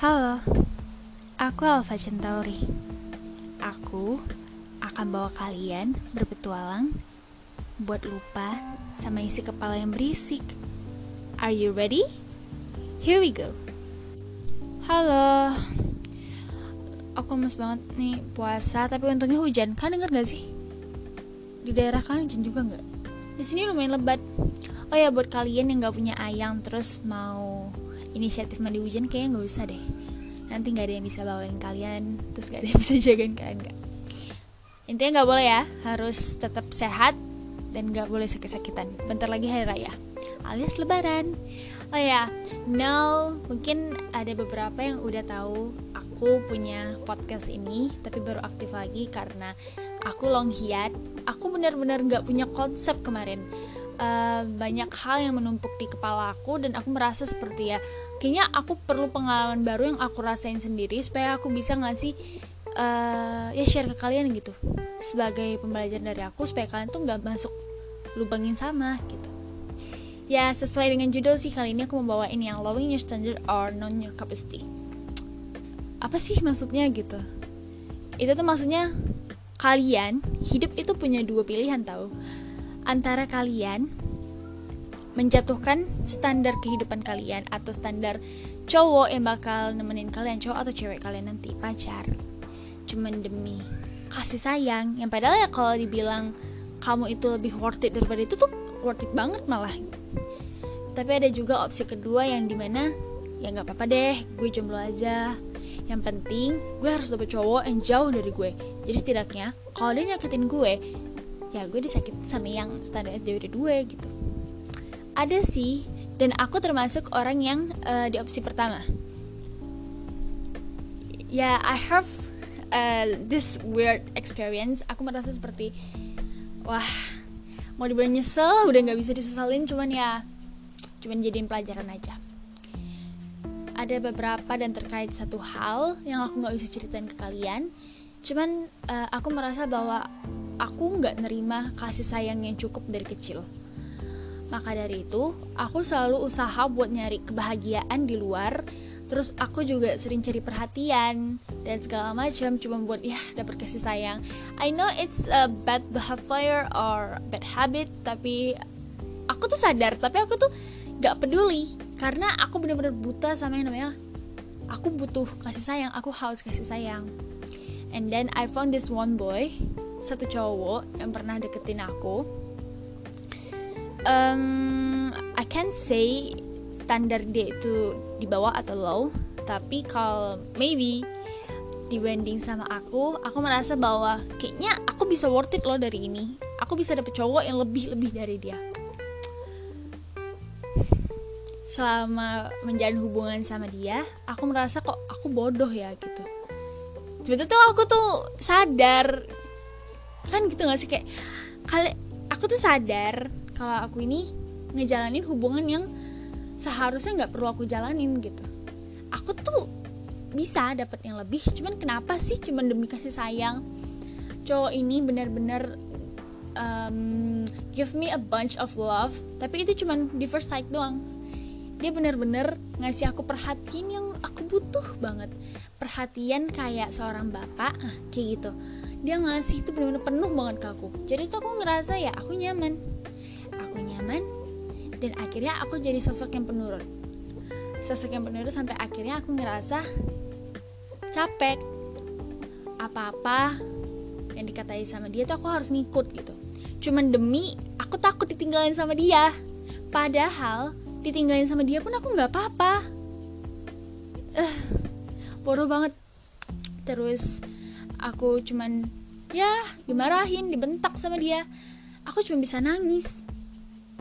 Halo, aku Alfa Centauri. Aku akan bawa kalian berpetualang buat lupa sama isi kepala yang berisik. Are you ready? Here we go. Halo, aku lemes banget nih puasa, tapi untungnya hujan. Kalian denger gak sih? Di daerah kalian hujan juga nggak? Di sini lumayan lebat. Oh ya, buat kalian yang nggak punya ayang terus mau inisiatif mandi hujan kayaknya nggak usah deh. Nanti nggak ada yang bisa bawain kalian terus nggak ada yang bisa jagain kalian nggak. Intinya nggak boleh ya harus tetap sehat dan nggak boleh sakit-sakitan. Bentar lagi hari raya alias lebaran. Oh ya now mungkin ada beberapa yang udah tahu aku punya podcast ini tapi baru aktif lagi karena aku long hiat. Aku benar-benar nggak punya konsep kemarin. Uh, banyak hal yang menumpuk di kepala aku dan aku merasa seperti ya kayaknya aku perlu pengalaman baru yang aku rasain sendiri supaya aku bisa ngasih uh, ya share ke kalian gitu sebagai pembelajaran dari aku supaya kalian tuh nggak masuk lubang yang sama gitu. Ya sesuai dengan judul sih kali ini aku membawa ini yang lowering your standard or non your capacity apa sih maksudnya gitu? Itu tuh maksudnya kalian hidup itu punya dua pilihan tau. Antara kalian menjatuhkan standar kehidupan kalian atau standar cowok yang bakal nemenin kalian cowok atau cewek kalian nanti pacar. Cuman demi kasih sayang yang padahal ya kalau dibilang kamu itu lebih worth it daripada itu tuh worth it banget malah. Tapi ada juga opsi kedua yang di mana ya nggak apa-apa deh gue jomblo aja. Yang penting gue harus dapet cowok yang jauh dari gue. Jadi setidaknya kalau dia nyakitin gue ya gue disakit sama yang standar jauh dari gue gitu ada sih dan aku termasuk orang yang uh, di opsi pertama. Ya yeah, I have uh, this weird experience. Aku merasa seperti wah mau dibilang nyesel udah nggak bisa disesalin cuman ya cuman jadiin pelajaran aja. Ada beberapa dan terkait satu hal yang aku nggak bisa ceritain ke kalian. Cuman uh, aku merasa bahwa aku nggak nerima kasih sayang yang cukup dari kecil maka dari itu, aku selalu usaha buat nyari kebahagiaan di luar. Terus aku juga sering cari perhatian dan segala macam cuma buat ya dapat kasih sayang. I know it's a bad behavior or bad habit, tapi aku tuh sadar, tapi aku tuh gak peduli karena aku bener-bener buta sama yang namanya aku butuh kasih sayang, aku haus kasih sayang. And then I found this one boy, satu cowok yang pernah deketin aku um, I can't say standar dia itu di bawah atau low tapi kalau maybe dibanding sama aku aku merasa bahwa kayaknya aku bisa worth it loh dari ini. Aku bisa dapet cowok yang lebih lebih dari dia. Selama menjalin hubungan sama dia aku merasa kok aku bodoh ya gitu. Sebetulnya tuh aku tuh sadar. Kan gitu gak sih? Kayak kali aku tuh sadar kalau aku ini ngejalanin hubungan yang seharusnya nggak perlu aku jalanin gitu. Aku tuh bisa dapat yang lebih cuman kenapa sih? Cuman demi kasih sayang. Cowok ini benar-benar um, give me a bunch of love tapi itu cuman di first sight doang. Dia benar-benar ngasih aku perhatian yang aku butuh banget. Perhatian kayak seorang bapak ah, kayak gitu. Dia ngasih itu benar-benar penuh banget ke aku. Jadi tuh aku ngerasa ya aku nyaman nyaman dan akhirnya aku jadi sosok yang penurut sosok yang penurut sampai akhirnya aku ngerasa capek. Apa-apa yang dikatai sama dia tuh aku harus ngikut gitu. Cuman demi aku takut ditinggalin sama dia. Padahal ditinggalin sama dia pun aku nggak apa-apa. Uh, bodoh banget. Terus aku cuman ya dimarahin dibentak sama dia. Aku cuma bisa nangis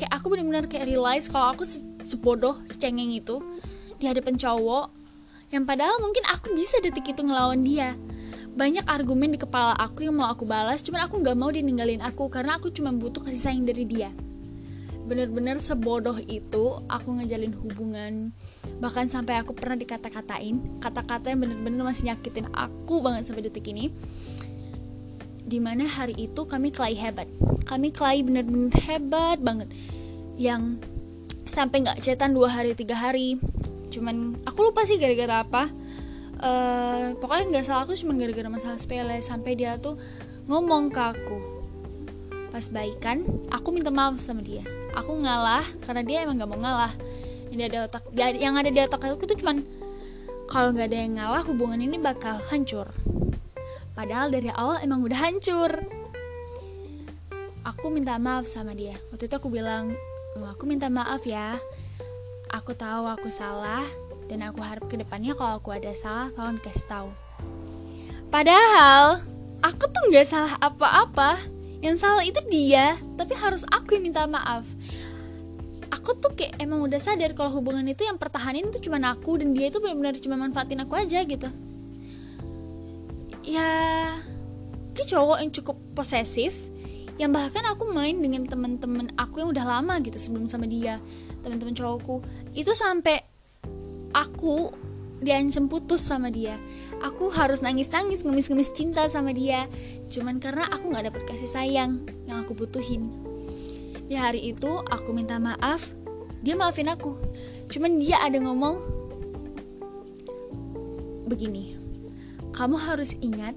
kayak aku benar-benar kayak realize kalau aku se sebodoh secengeng itu di hadapan cowok yang padahal mungkin aku bisa detik itu ngelawan dia. Banyak argumen di kepala aku yang mau aku balas cuman aku nggak mau dia ninggalin aku karena aku cuma butuh kasih sayang dari dia. Bener-bener sebodoh itu aku ngejalin hubungan bahkan sampai aku pernah dikata-katain kata-kata yang bener-bener masih nyakitin aku banget sampai detik ini di mana hari itu kami kelahi hebat. Kami kelahi bener-bener hebat banget. Yang sampai nggak cetan dua hari tiga hari. Cuman aku lupa sih gara-gara apa. Uh, pokoknya nggak salah aku cuma gara-gara masalah sepele. Sampai dia tuh ngomong ke aku. Pas baikan aku minta maaf sama dia. Aku ngalah karena dia emang nggak mau ngalah. Yang ada otak yang ada di otak aku tuh cuman kalau nggak ada yang ngalah hubungan ini bakal hancur padahal dari awal emang udah hancur. Aku minta maaf sama dia. Waktu itu aku bilang aku minta maaf ya. Aku tahu aku salah dan aku harap ke depannya kalau aku ada salah tolong kasih tahu. Padahal aku tuh nggak salah apa-apa. Yang salah itu dia tapi harus aku yang minta maaf. Aku tuh kayak emang udah sadar kalau hubungan itu yang pertahanin itu cuma aku dan dia itu benar-benar cuma manfaatin aku aja gitu ya dia cowok yang cukup posesif yang bahkan aku main dengan teman-teman aku yang udah lama gitu sebelum sama dia teman-teman cowokku. Itu sampai aku diancam putus sama dia. Aku harus nangis-nangis ngemis-ngemis cinta sama dia. Cuman karena aku nggak dapet kasih sayang yang aku butuhin. Di hari itu aku minta maaf dia maafin aku. Cuman dia ada ngomong begini kamu harus ingat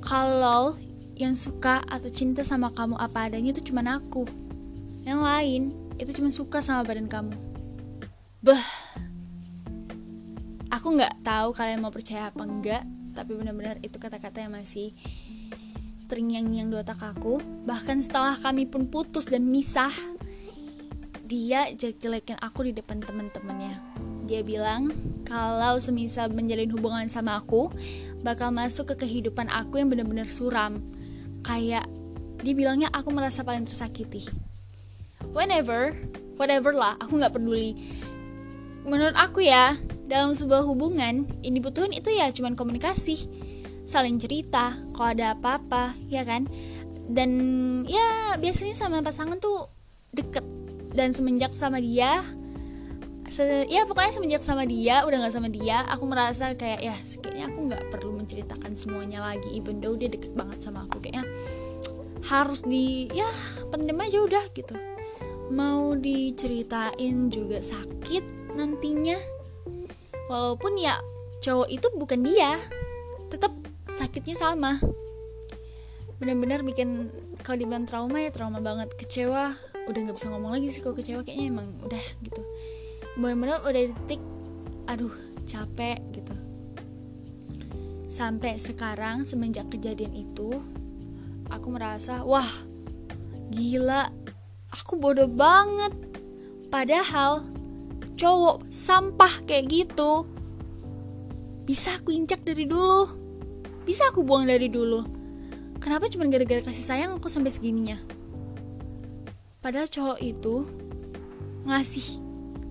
kalau yang suka atau cinta sama kamu apa adanya itu cuma aku. Yang lain itu cuma suka sama badan kamu. Bah aku nggak tahu kalian mau percaya apa enggak tapi benar-benar itu kata-kata yang masih terngiang-ngiang di otak aku. Bahkan setelah kami pun putus dan misah dia jelek-jelekin aku di depan teman-temannya. Dia bilang kalau semisal menjalin hubungan sama aku bakal masuk ke kehidupan aku yang benar-benar suram. Kayak dia bilangnya aku merasa paling tersakiti. Whenever whatever lah aku nggak peduli. Menurut aku ya dalam sebuah hubungan ini dibutuhin itu ya cuman komunikasi. Saling cerita kalau ada apa-apa ya kan? Dan ya biasanya sama pasangan tuh deket. Dan semenjak sama dia se ya pokoknya semenjak sama dia udah nggak sama dia aku merasa kayak ya kayaknya aku nggak perlu menceritakan semuanya lagi even though dia deket banget sama aku kayaknya harus di ya pendem aja udah gitu. Mau diceritain juga sakit nantinya. Walaupun ya cowok itu bukan dia tetap sakitnya sama. Benar-benar bikin kalau dibilang trauma ya trauma banget kecewa. Udah nggak bisa ngomong lagi sih kalau kecewa kayaknya emang udah gitu benar-benar udah detik aduh capek gitu. Sampai sekarang semenjak kejadian itu aku merasa wah gila aku bodoh banget. Padahal cowok sampah kayak gitu bisa aku injak dari dulu. Bisa aku buang dari dulu. Kenapa cuma gara-gara kasih sayang aku sampai segininya? Padahal cowok itu ngasih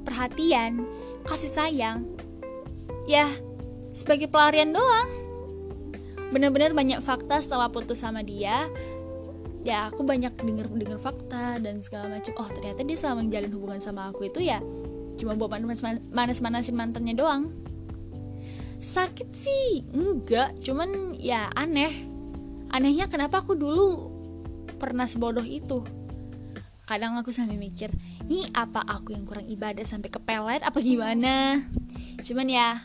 perhatian, kasih sayang, ya sebagai pelarian doang. Bener-bener banyak fakta setelah putus sama dia. Ya aku banyak denger denger fakta dan segala macam. Oh ternyata dia selama menjalin hubungan sama aku itu ya cuma buat manas-manasin mantannya doang. Sakit sih enggak, cuman ya aneh. Anehnya kenapa aku dulu pernah sebodoh itu. Kadang aku sampai mikir, ini apa aku yang kurang ibadah sampai kepelet apa gimana? Cuman ya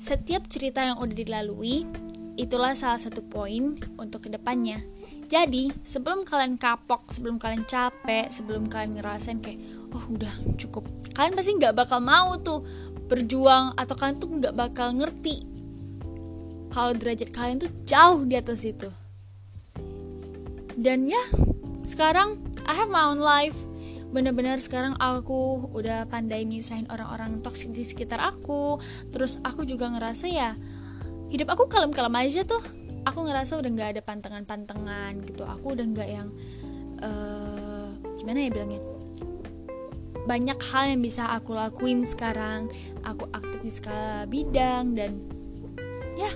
setiap cerita yang udah dilalui itulah salah satu poin untuk ke depannya. Jadi sebelum kalian kapok sebelum kalian capek sebelum kalian ngerasain kayak oh udah cukup. Kalian pasti nggak bakal mau tuh berjuang atau kalian tuh nggak bakal ngerti kalau derajat kalian tuh jauh di atas itu. Dan ya sekarang I have my own life bener-bener sekarang aku udah pandai misahin orang-orang toksik di sekitar aku. Terus aku juga ngerasa ya hidup aku kalem-kalem aja tuh. Aku ngerasa udah nggak ada pantangan-pantangan gitu. Aku udah nggak yang uh, gimana ya bilangnya? Banyak hal yang bisa aku lakuin sekarang. Aku aktif di skala bidang dan ya.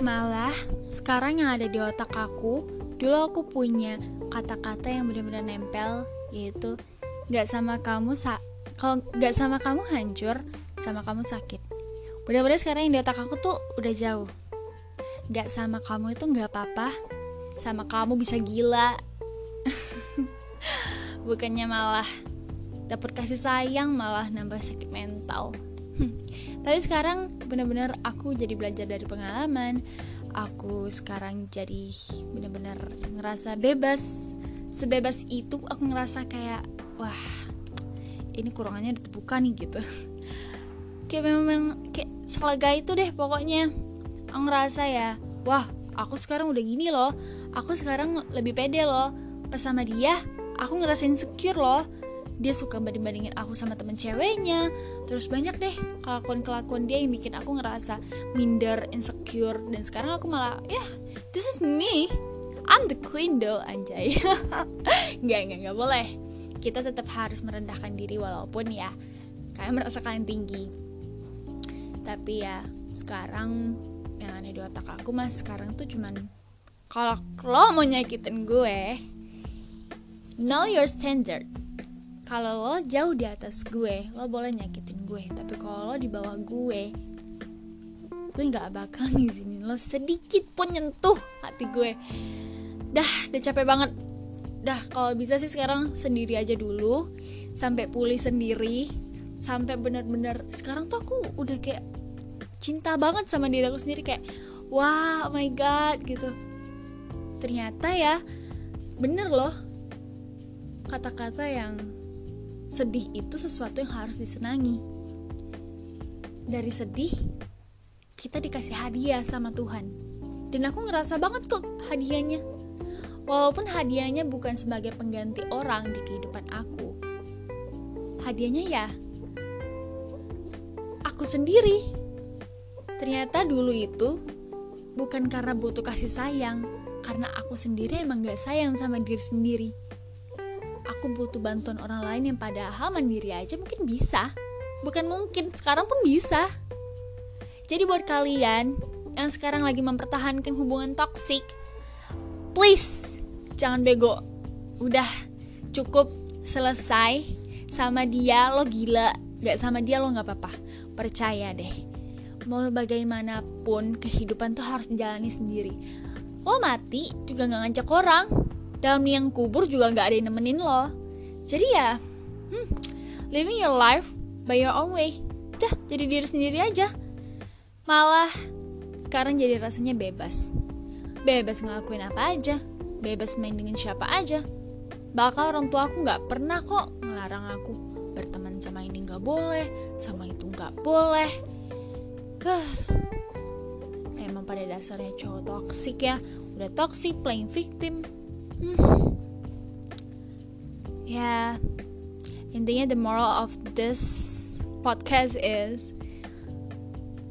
Malah sekarang yang ada di otak aku dulu aku punya kata-kata yang benar-benar nempel yaitu nggak sama kamu sa kalau nggak sama kamu hancur sama kamu sakit. Bener-bener sekarang yang di otak aku tuh udah jauh. Nggak sama kamu itu nggak apa-apa sama kamu bisa gila. Bukannya malah dapet kasih sayang malah nambah sakit mental. Tapi sekarang bener-bener aku jadi belajar dari pengalaman. Aku sekarang jadi bener-bener ngerasa bebas sebebas itu aku ngerasa kayak wah ini kurangannya ditemukan nih gitu. Kayak memang kayak selega itu deh pokoknya. Aku ngerasa ya wah aku sekarang udah gini loh. Aku sekarang lebih pede loh. Pas sama dia aku ngerasain secure loh. Dia suka banding-bandingin aku sama temen ceweknya. Terus banyak deh kelakuan-kelakuan dia yang bikin aku ngerasa minder, insecure. Dan sekarang aku malah ya yeah, this is me I'm the queen though anjay. Nggak nggak nggak boleh. Kita tetap harus merendahkan diri walaupun ya kalian merasa kalian tinggi. Tapi ya sekarang yang aneh di otak aku mas sekarang tuh cuman kalau lo mau nyakitin gue know your standard. Kalau lo jauh di atas gue lo boleh nyakitin gue. Tapi kalau lo di bawah gue gue nggak bakal ngizinin lo sedikit pun nyentuh hati gue dah udah capek banget dah kalau bisa sih sekarang sendiri aja dulu sampai pulih sendiri sampai benar-benar sekarang tuh aku udah kayak cinta banget sama diri aku sendiri kayak wah oh my god gitu ternyata ya bener loh kata-kata yang sedih itu sesuatu yang harus disenangi. Dari sedih, kita dikasih hadiah sama Tuhan. Dan aku ngerasa banget kok hadiahnya. Walaupun hadiahnya bukan sebagai pengganti orang di kehidupan aku. Hadiahnya ya aku sendiri. Ternyata dulu itu bukan karena butuh kasih sayang, karena aku sendiri emang gak sayang sama diri sendiri aku butuh bantuan orang lain yang padahal mandiri aja mungkin bisa bukan mungkin sekarang pun bisa jadi buat kalian yang sekarang lagi mempertahankan hubungan toksik please jangan bego. Udah cukup selesai. Sama dia lo gila. Gak sama dia lo gak apa-apa. Percaya deh. Mau bagaimanapun kehidupan tuh harus dijalani sendiri. Lo mati juga gak ngajak orang. Dalam liang kubur juga nggak ada yang nemenin lo. Jadi ya hmm, living your life by your own way. Dah jadi diri sendiri aja. Malah sekarang jadi rasanya bebas. Bebas ngelakuin apa aja bebas main dengan siapa aja bahkan orang tua aku nggak pernah kok ngelarang aku berteman sama ini nggak boleh sama itu nggak boleh huh. emang pada dasarnya cowok toksik ya udah toxic playing victim hmm. ya intinya the moral of this podcast is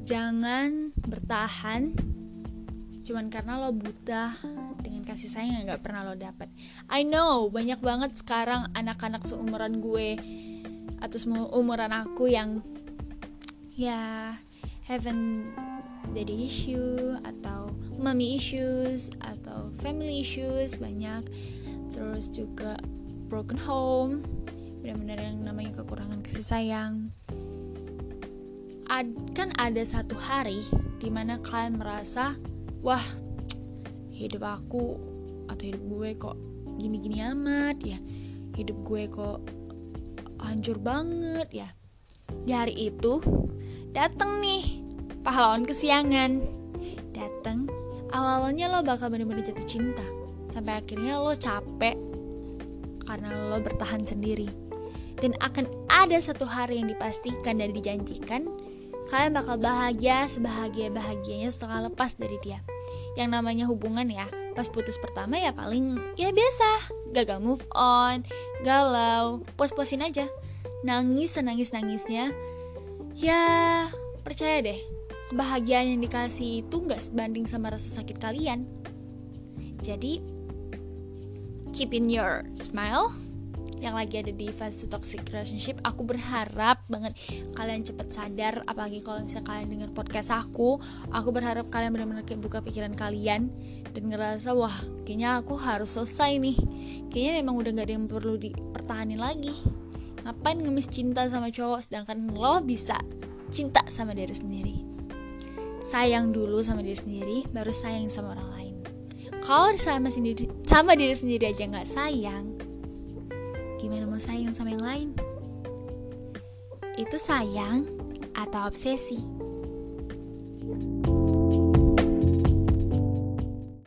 jangan bertahan cuman karena lo buta kasih sayang yang gak pernah lo dapat. I know banyak banget sekarang anak-anak seumuran gue atau seumuran aku yang ya haven't daddy issue atau mommy issues atau family issues banyak terus juga broken home benar-benar yang namanya kekurangan kasih sayang Ad, kan ada satu hari di mana kalian merasa wah hidup aku atau hidup gue kok gini-gini amat ya. Hidup gue kok hancur banget ya. Di hari itu dateng nih pahlawan kesiangan. Dateng awalnya lo bakal bener-bener jatuh cinta sampai akhirnya lo capek karena lo bertahan sendiri. Dan akan ada satu hari yang dipastikan dan dijanjikan kalian bakal bahagia sebahagia bahagianya setelah lepas dari dia yang namanya hubungan ya. Pas putus pertama ya paling ya biasa. Gagal move on galau pos-posin aja. Nangis senangis nangisnya. Ya percaya deh kebahagiaan yang dikasih itu nggak sebanding sama rasa sakit kalian. Jadi, keep in your smile yang lagi ada di fase toxic relationship aku berharap banget kalian cepet sadar apalagi kalau misalnya kalian dengar podcast aku aku berharap kalian benar-benar kayak buka pikiran kalian dan ngerasa wah kayaknya aku harus selesai nih. Kayaknya memang udah gak ada yang perlu dipertahanin lagi. Ngapain ngemis cinta sama cowok sedangkan lo bisa cinta sama diri sendiri? Sayang dulu sama diri sendiri baru sayang sama orang lain. Kalau sama sendiri sama diri sendiri aja nggak sayang gimana mau sayang sama yang lain itu sayang atau obsesi.